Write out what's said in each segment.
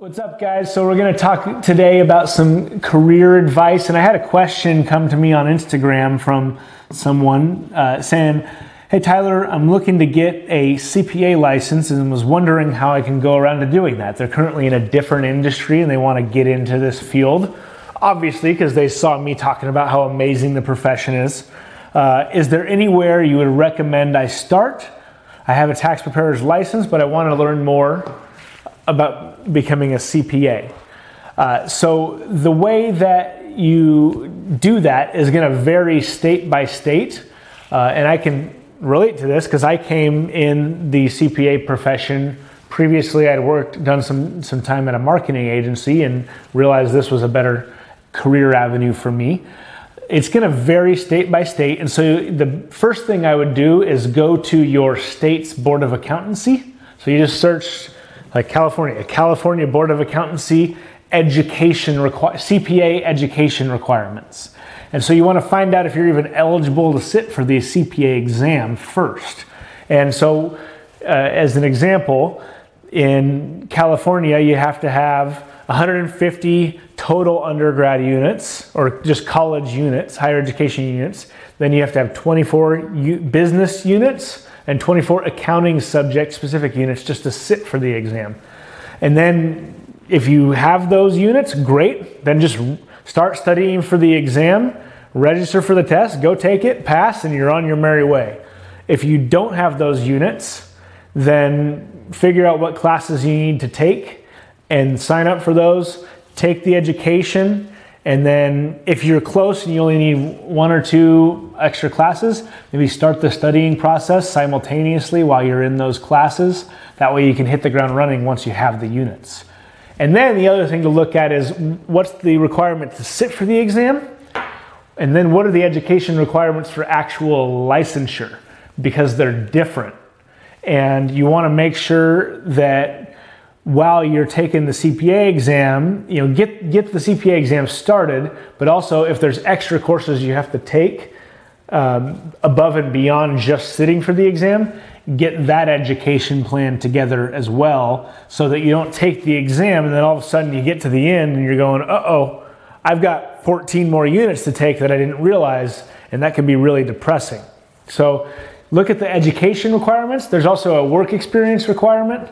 What's up, guys? So, we're going to talk today about some career advice. And I had a question come to me on Instagram from someone uh, saying, Hey, Tyler, I'm looking to get a CPA license and was wondering how I can go around to doing that. They're currently in a different industry and they want to get into this field, obviously, because they saw me talking about how amazing the profession is. Uh, is there anywhere you would recommend I start? I have a tax preparer's license, but I want to learn more about becoming a CPA. Uh, so the way that you do that is going to vary state by state, uh, and I can relate to this because I came in the CPA profession. Previously, I'd worked, done some some time at a marketing agency, and realized this was a better career avenue for me. It's going to vary state by state, and so the first thing I would do is go to your state's board of accountancy. So you just search like California, California Board of Accountancy education CPA education requirements. And so you want to find out if you're even eligible to sit for the CPA exam first. And so, uh, as an example, in California, you have to have 150 total undergrad units or just college units, higher education units. Then you have to have 24 u- business units and 24 accounting subject specific units just to sit for the exam. And then if you have those units, great. Then just start studying for the exam, register for the test, go take it, pass, and you're on your merry way. If you don't have those units, then figure out what classes you need to take and sign up for those. Take the education and then if you're close and you only need one or two extra classes, maybe start the studying process simultaneously while you're in those classes. That way you can hit the ground running once you have the units. And then the other thing to look at is what's the requirement to sit for the exam? And then what are the education requirements for actual licensure? Because they're different. And you want to make sure that while you're taking the CPA exam, you know, get get the CPA exam started, but also if there's extra courses you have to take um, above and beyond just sitting for the exam, get that education plan together as well, so that you don't take the exam and then all of a sudden you get to the end and you're going, uh oh, I've got 14 more units to take that I didn't realize, and that can be really depressing. So look at the education requirements. There's also a work experience requirement.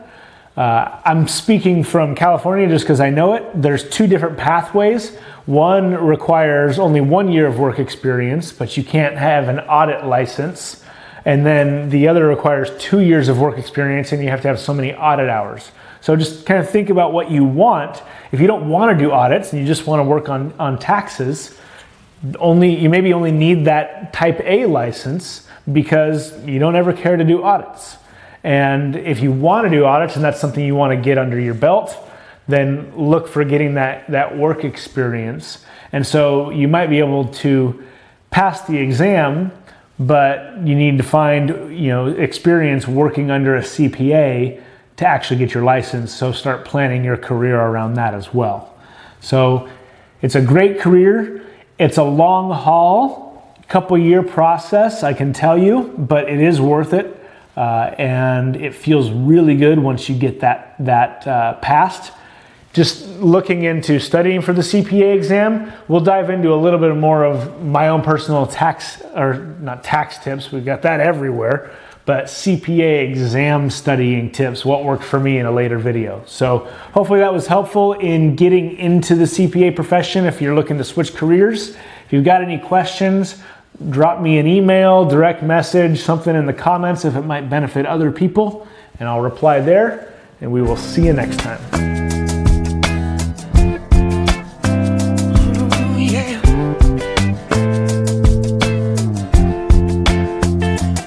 Uh, I'm speaking from California just because I know it. There's two different pathways. One requires only one year of work experience, but you can't have an audit license. And then the other requires two years of work experience, and you have to have so many audit hours. So just kind of think about what you want. If you don't want to do audits and you just want to work on, on taxes, only you maybe only need that type A license because you don't ever care to do audits. And if you want to do audits and that's something you want to get under your belt, then look for getting that, that work experience. And so you might be able to pass the exam, but you need to find you know experience working under a CPA to actually get your license. So start planning your career around that as well. So it's a great career. It's a long haul, couple year process, I can tell you, but it is worth it. Uh, and it feels really good once you get that that uh, passed. Just looking into studying for the CPA exam, we'll dive into a little bit more of my own personal tax or not tax tips. We've got that everywhere, but CPA exam studying tips, what worked for me in a later video. So hopefully that was helpful in getting into the CPA profession if you're looking to switch careers. If you've got any questions, drop me an email, direct message, something in the comments if it might benefit other people, and I'll reply there. And we will see you next time.